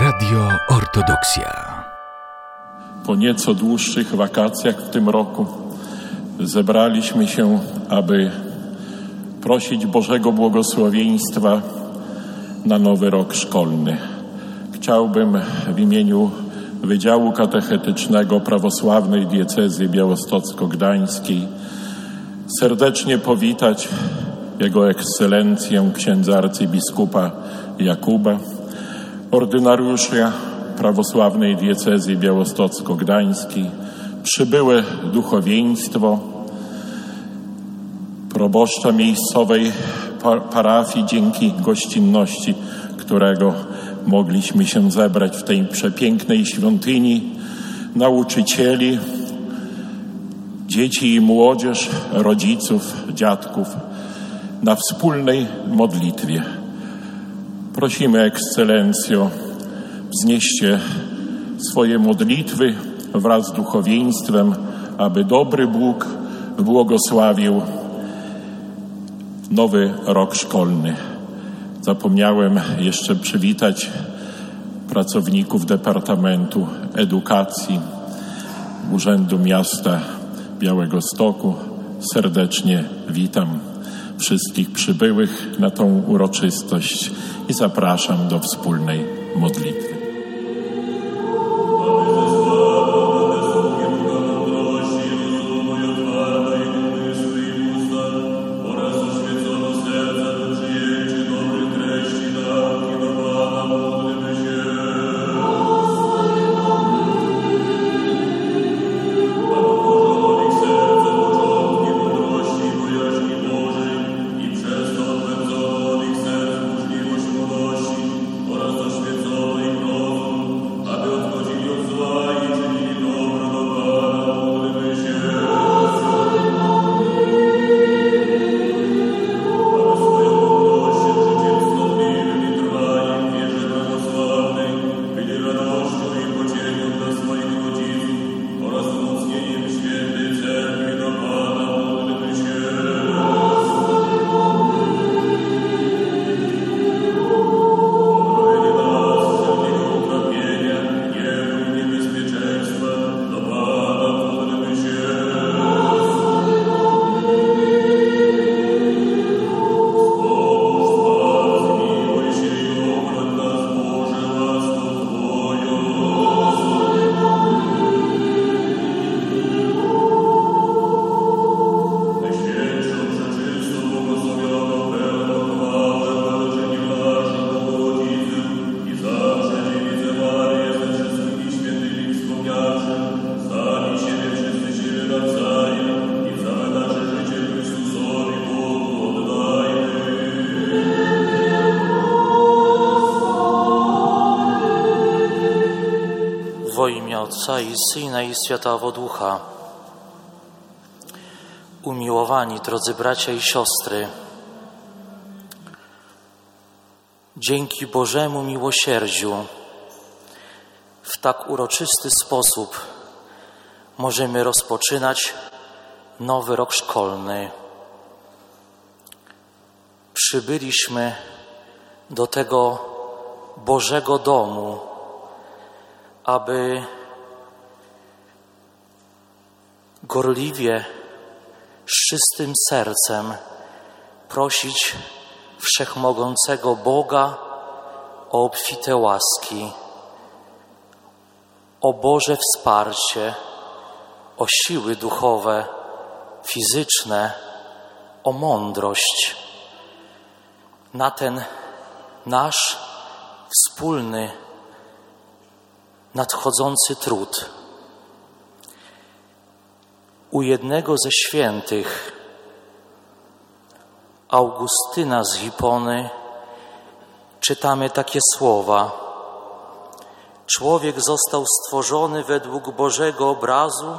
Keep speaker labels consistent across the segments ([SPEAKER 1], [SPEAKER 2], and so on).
[SPEAKER 1] Radio Ortodoksja.
[SPEAKER 2] Po nieco dłuższych wakacjach w tym roku zebraliśmy się, aby prosić Bożego błogosławieństwa na nowy rok szkolny. Chciałbym w imieniu Wydziału Katechetycznego Prawosławnej Diecezji Białostocko-Gdańskiej serdecznie powitać Jego Ekscelencję księdza arcybiskupa Jakuba, ordynariusza Prawosławnej Diecezji Białostocko-Gdańskiej, przybyłe duchowieństwo, proboszcza miejscowej parafii, dzięki gościnności, którego mogliśmy się zebrać w tej przepięknej świątyni, nauczycieli, dzieci i młodzież, rodziców, dziadków na wspólnej modlitwie. Prosimy, Ekscelencjo, wznieście swoje modlitwy wraz z duchowieństwem, aby dobry Bóg błogosławił nowy rok szkolny. Zapomniałem jeszcze przywitać pracowników Departamentu Edukacji Urzędu Miasta Białego Stoku. Serdecznie witam wszystkich przybyłych na tą uroczystość i zapraszam do wspólnej modlitwy.
[SPEAKER 3] Ojca i Syna i Świętego Ducha. Umiłowani, drodzy bracia i siostry, dzięki Bożemu miłosierdziu w tak uroczysty sposób możemy rozpoczynać nowy rok szkolny. Przybyliśmy do tego Bożego domu, aby gorliwie, z czystym sercem prosić Wszechmogącego Boga o obfite łaski, o Boże wsparcie, o siły duchowe, fizyczne, o mądrość na ten nasz wspólny, nadchodzący trud. U jednego ze świętych, Augustyna z Hipony, czytamy takie słowa. Człowiek został stworzony według Bożego obrazu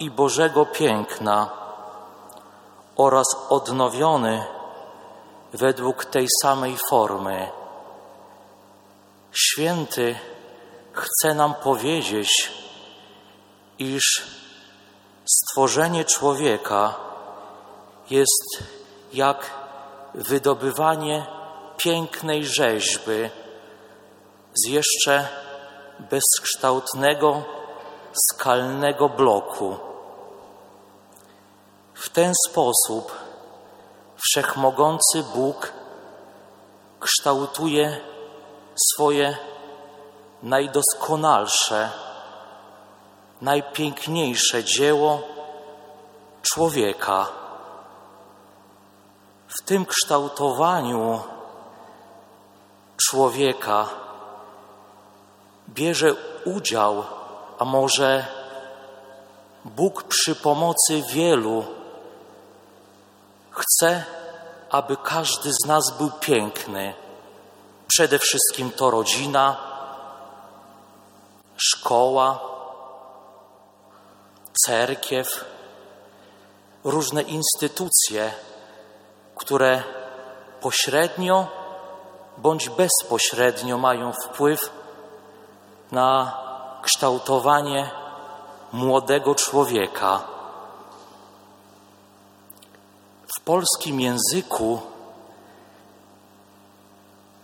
[SPEAKER 3] i Bożego piękna oraz odnowiony według tej samej formy. Święty chce nam powiedzieć, iż Stworzenie człowieka jest jak wydobywanie pięknej rzeźby z jeszcze bezkształtnego, skalnego bloku. W ten sposób wszechmogący Bóg kształtuje swoje najdoskonalsze, najpiękniejsze dzieło człowieka. W tym kształtowaniu człowieka bierze udział, a może Bóg przy pomocy wielu chce, aby każdy z nas był piękny. Przede wszystkim to rodzina, szkoła, cerkiew, różne instytucje, które pośrednio bądź bezpośrednio mają wpływ na kształtowanie młodego człowieka. W polskim języku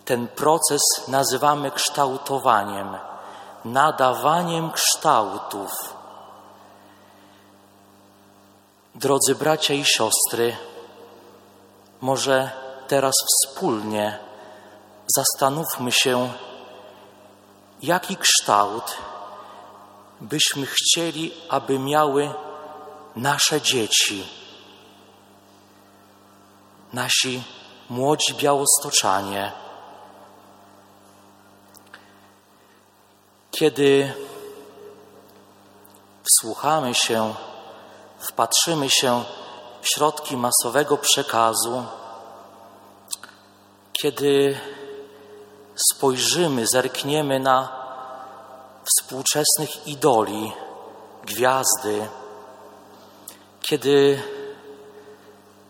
[SPEAKER 3] ten proces nazywamy kształtowaniem, nadawaniem kształtów. Drodzy bracia i siostry, może teraz wspólnie zastanówmy się, jaki kształt byśmy chcieli, aby miały nasze dzieci, nasi młodzi białostoczanie. Kiedy wsłuchamy się, wpatrzymy się w środki masowego przekazu, kiedy spojrzymy, zerkniemy na współczesnych idoli, gwiazdy, kiedy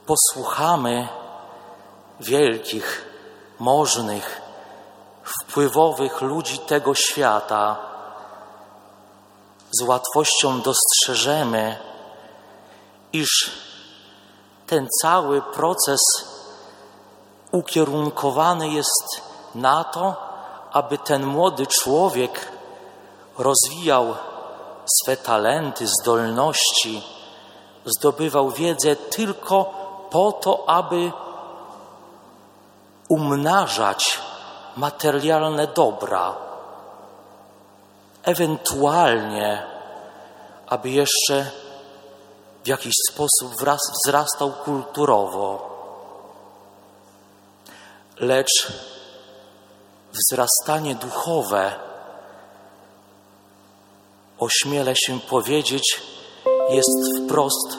[SPEAKER 3] posłuchamy wielkich, możnych, wpływowych ludzi tego świata, z łatwością dostrzeżemy, iż ten cały proces ukierunkowany jest na to, aby ten młody człowiek rozwijał swe talenty, zdolności, zdobywał wiedzę tylko po to, aby umnażać materialne dobra, ewentualnie, aby jeszcze w jakiś sposób wzrastał kulturowo. Lecz wzrastanie duchowe, ośmielę się powiedzieć, jest wprost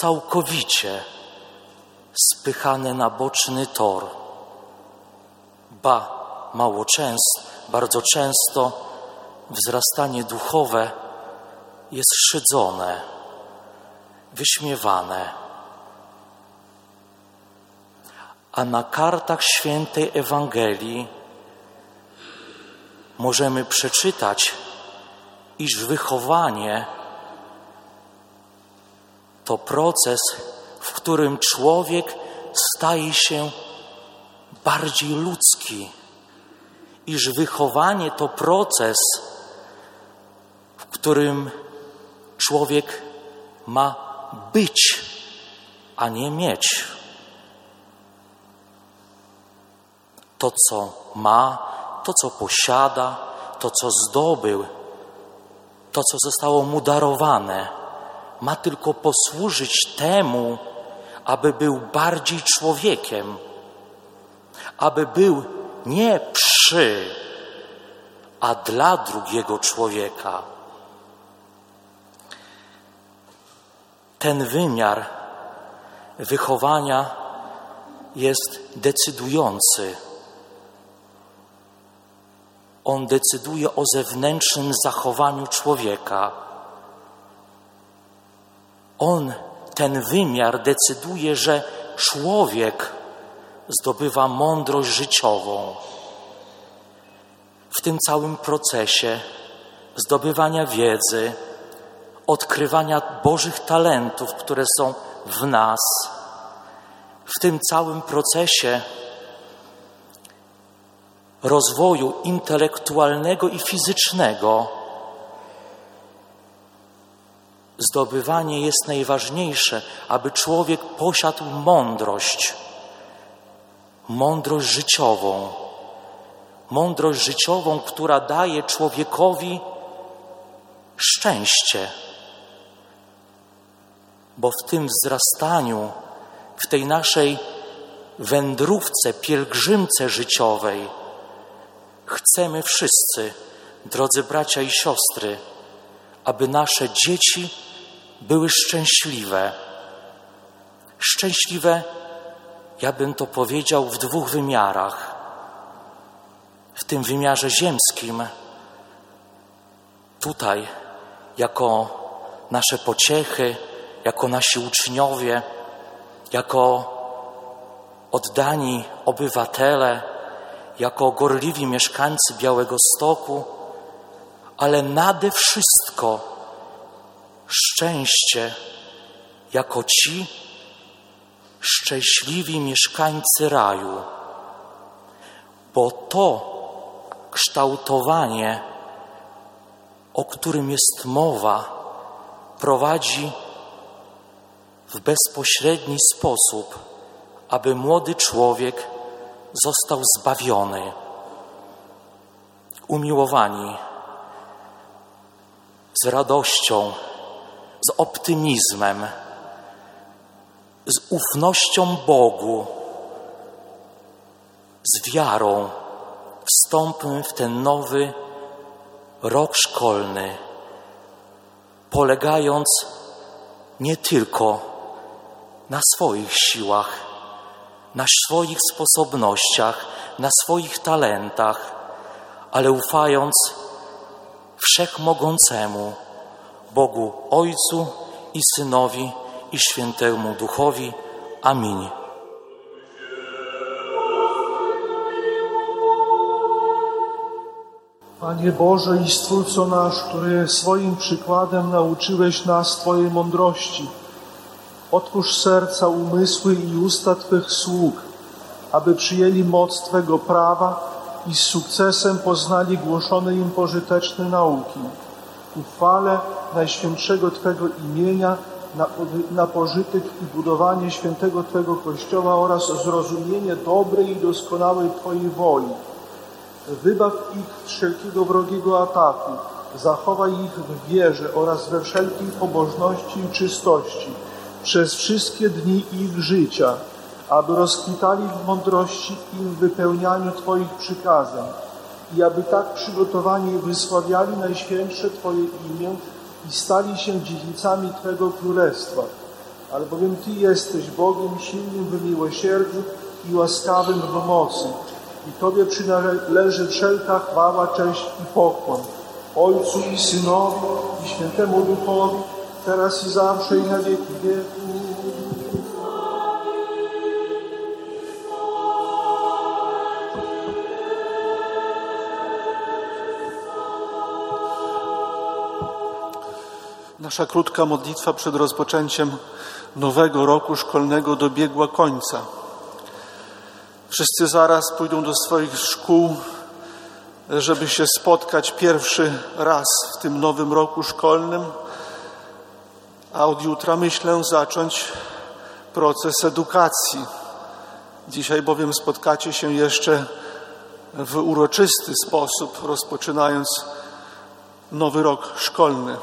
[SPEAKER 3] całkowicie spychane na boczny tor. Ba, mało często, bardzo często wzrastanie duchowe jest szydzone, wyśmiewane. A na kartach świętej Ewangelii możemy przeczytać, iż wychowanie to proces, w którym człowiek staje się bardziej ludzki, iż wychowanie to proces, w którym człowiek ma być, a nie mieć. To, co ma, to, co posiada, to, co zdobył, to, co zostało mu darowane, ma tylko posłużyć temu, aby był bardziej człowiekiem, aby był nie przy, a dla drugiego człowieka. Ten wymiar wychowania jest decydujący on decyduje o zewnętrznym zachowaniu człowieka. On, ten wymiar, decyduje, że człowiek zdobywa mądrość życiową. W tym całym procesie zdobywania wiedzy, odkrywania Bożych talentów, które są w nas, w tym całym procesie rozwoju intelektualnego i fizycznego. Zdobywanie jest najważniejsze, aby człowiek posiadł mądrość, mądrość życiową, mądrość życiową, która daje człowiekowi szczęście. Bo w tym wzrastaniu, w tej naszej wędrówce, pielgrzymce życiowej, chcemy wszyscy, drodzy bracia i siostry, aby nasze dzieci były szczęśliwe. Szczęśliwe, ja bym to powiedział, w dwóch wymiarach. W tym wymiarze ziemskim, tutaj, jako nasze pociechy, jako nasi uczniowie, jako oddani obywatele, jako gorliwi mieszkańcy Białego Stoku, ale nade wszystko szczęście jako ci szczęśliwi mieszkańcy raju, bo to kształtowanie, o którym jest mowa, prowadzi w bezpośredni sposób, aby młody człowiek został zbawiony. Umiłowani, z radością, z optymizmem, z ufnością Bogu, z wiarą wstąpmy w ten nowy rok szkolny, polegając nie tylko na swoich siłach, na swoich sposobnościach, na swoich talentach, ale ufając Wszechmogącemu, Bogu Ojcu i Synowi i Świętemu Duchowi. Amin.
[SPEAKER 4] Panie Boże i Stwórco nasz, który swoim przykładem nauczyłeś nas Twojej mądrości, otwórz serca, umysły i usta Twych sług, aby przyjęli moc Twego prawa i z sukcesem poznali głoszone im pożyteczne nauki. Uchwale Najświętszego Twego imienia na, na pożytek i budowanie świętego Twego Kościoła oraz zrozumienie dobrej i doskonałej Twojej woli. Wybaw ich wszelkiego wrogiego ataku, zachowaj ich w wierze oraz we wszelkiej pobożności i czystości przez wszystkie dni ich życia, aby rozkwitali w mądrości i w wypełnianiu Twoich przykazań i aby tak przygotowani wysławiali Najświętsze Twoje imię i stali się dziedzicami Twego Królestwa. Albowiem Ty jesteś Bogiem silnym w miłosierdziu i łaskawym w mocy. I Tobie przynależy wszelka chwała, cześć i pokłon. Ojcu i Synowi i Świętemu Duchowi, teraz i zawsze i na wieki wieków. Nasza krótka modlitwa przed rozpoczęciem nowego roku szkolnego dobiegła końca. Wszyscy zaraz pójdą do swoich szkół, żeby się spotkać pierwszy raz w tym nowym roku szkolnym, a od jutra myślę zacząć proces edukacji. Dzisiaj bowiem spotkacie się jeszcze w uroczysty sposób, rozpoczynając nowy rok szkolny.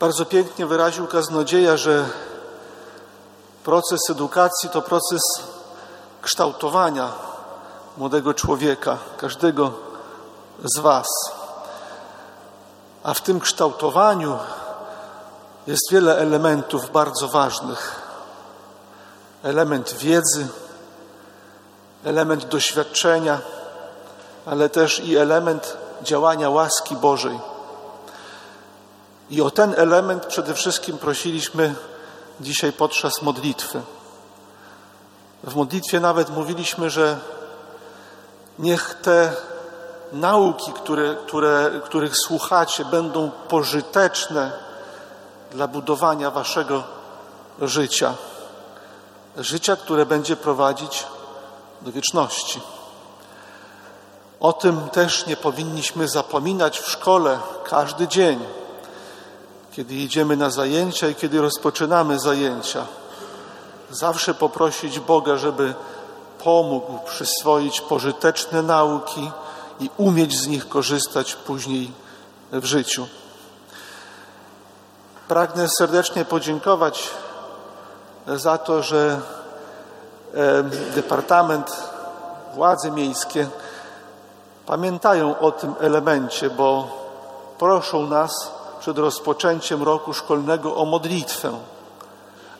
[SPEAKER 4] Bardzo pięknie wyraził kaznodzieja, że proces edukacji to proces kształtowania młodego człowieka, każdego z Was. A w tym kształtowaniu jest wiele elementów bardzo ważnych. Element wiedzy, element doświadczenia, ale też i element działania łaski Bożej. I o ten element przede wszystkim prosiliśmy dzisiaj podczas modlitwy. W modlitwie nawet mówiliśmy, że niech te nauki, które, które, których słuchacie, będą pożyteczne dla budowania waszego życia. Życia, które będzie prowadzić do wieczności. O tym też nie powinniśmy zapominać w szkole każdy dzień, kiedy idziemy na zajęcia i kiedy rozpoczynamy zajęcia. Zawsze poprosić Boga, żeby pomógł przyswoić pożyteczne nauki i umieć z nich korzystać później w życiu. Pragnę serdecznie podziękować za to, że Departament, władze miejskie pamiętają o tym elemencie, bo proszą nas przed rozpoczęciem roku szkolnego o modlitwę,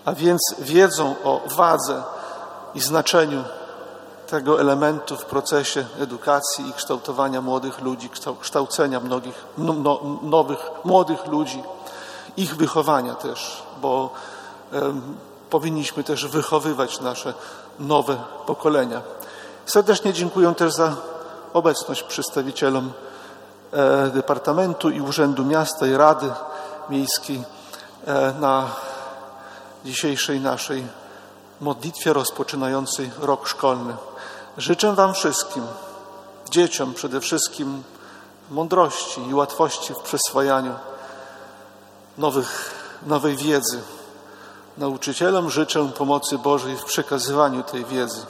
[SPEAKER 4] a więc wiedzą o wadze i znaczeniu tego elementu w procesie edukacji i kształtowania młodych ludzi, kształcenia mnogich, no, no, nowych młodych ludzi, ich wychowania też, bo powinniśmy też wychowywać nasze nowe pokolenia. Serdecznie dziękuję też za obecność przedstawicielom e, Departamentu i Urzędu Miasta i Rady Miejskiej e, na dzisiejszej naszej modlitwie rozpoczynającej rok szkolny. Życzę Wam wszystkim, dzieciom przede wszystkim, mądrości i łatwości w przyswajaniu nowych, nowej wiedzy. Nauczycielom życzę pomocy Bożej w przekazywaniu tej wiedzy.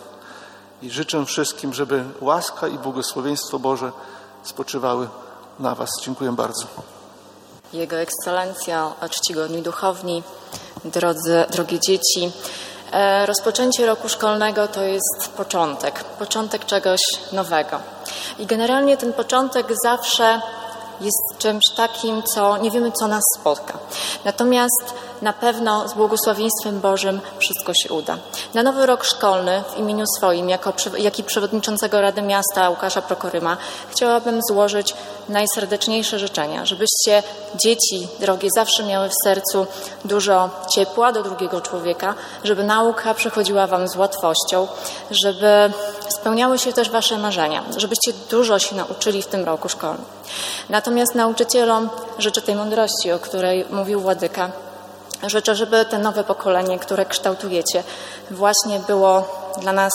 [SPEAKER 4] I życzę wszystkim, żeby łaska i błogosławieństwo Boże spoczywały na Was. Dziękuję bardzo.
[SPEAKER 5] Jego Ekscelencja, czcigodni duchowni, drodzy, drogie dzieci. E, rozpoczęcie roku szkolnego to jest początek, początek czegoś nowego. I generalnie ten początek zawsze jest czymś takim, co nie wiemy, co nas spotka. Natomiast na pewno z błogosławieństwem Bożym wszystko się uda. Na nowy rok szkolny w imieniu swoim, jako, jak i przewodniczącego Rady Miasta Łukasza Prokoryma, chciałabym złożyć najserdeczniejsze życzenia, żebyście dzieci drogie zawsze miały w sercu dużo ciepła do drugiego człowieka, żeby nauka przychodziła Wam z łatwością, żeby spełniały się też Wasze marzenia, żebyście dużo się nauczyli w tym roku szkolnym. Natomiast nauczycielom życzę tej mądrości, o której mówił Władyka, Życzę, żeby te nowe pokolenie, które kształtujecie, właśnie było dla nas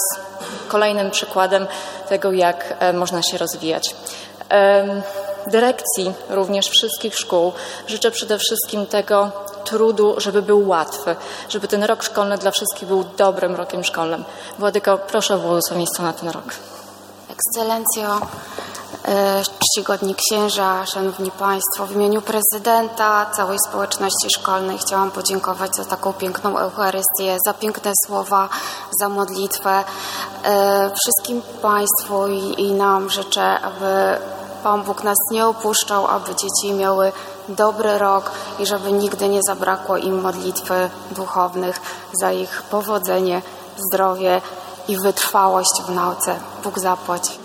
[SPEAKER 5] kolejnym przykładem tego, jak e, można się rozwijać. Dyrekcji również wszystkich szkół życzę przede wszystkim tego trudu, żeby był łatwy, żeby ten rok szkolny dla wszystkich był dobrym rokiem szkolnym. Władyko, proszę o błogosławieństwo na ten rok.
[SPEAKER 6] Ekscelencjo, czcigodni księża, szanowni państwo, w imieniu prezydenta, całej społeczności szkolnej chciałam podziękować za taką piękną Eucharystię, za piękne słowa, za modlitwę. E, wszystkim państwu i, i nam życzę, aby Pan Bóg nas nie opuszczał, aby dzieci miały dobry rok i żeby nigdy nie zabrakło im modlitwy duchownych za ich powodzenie, zdrowie i wytrwałość w nauce. Bóg zapłać.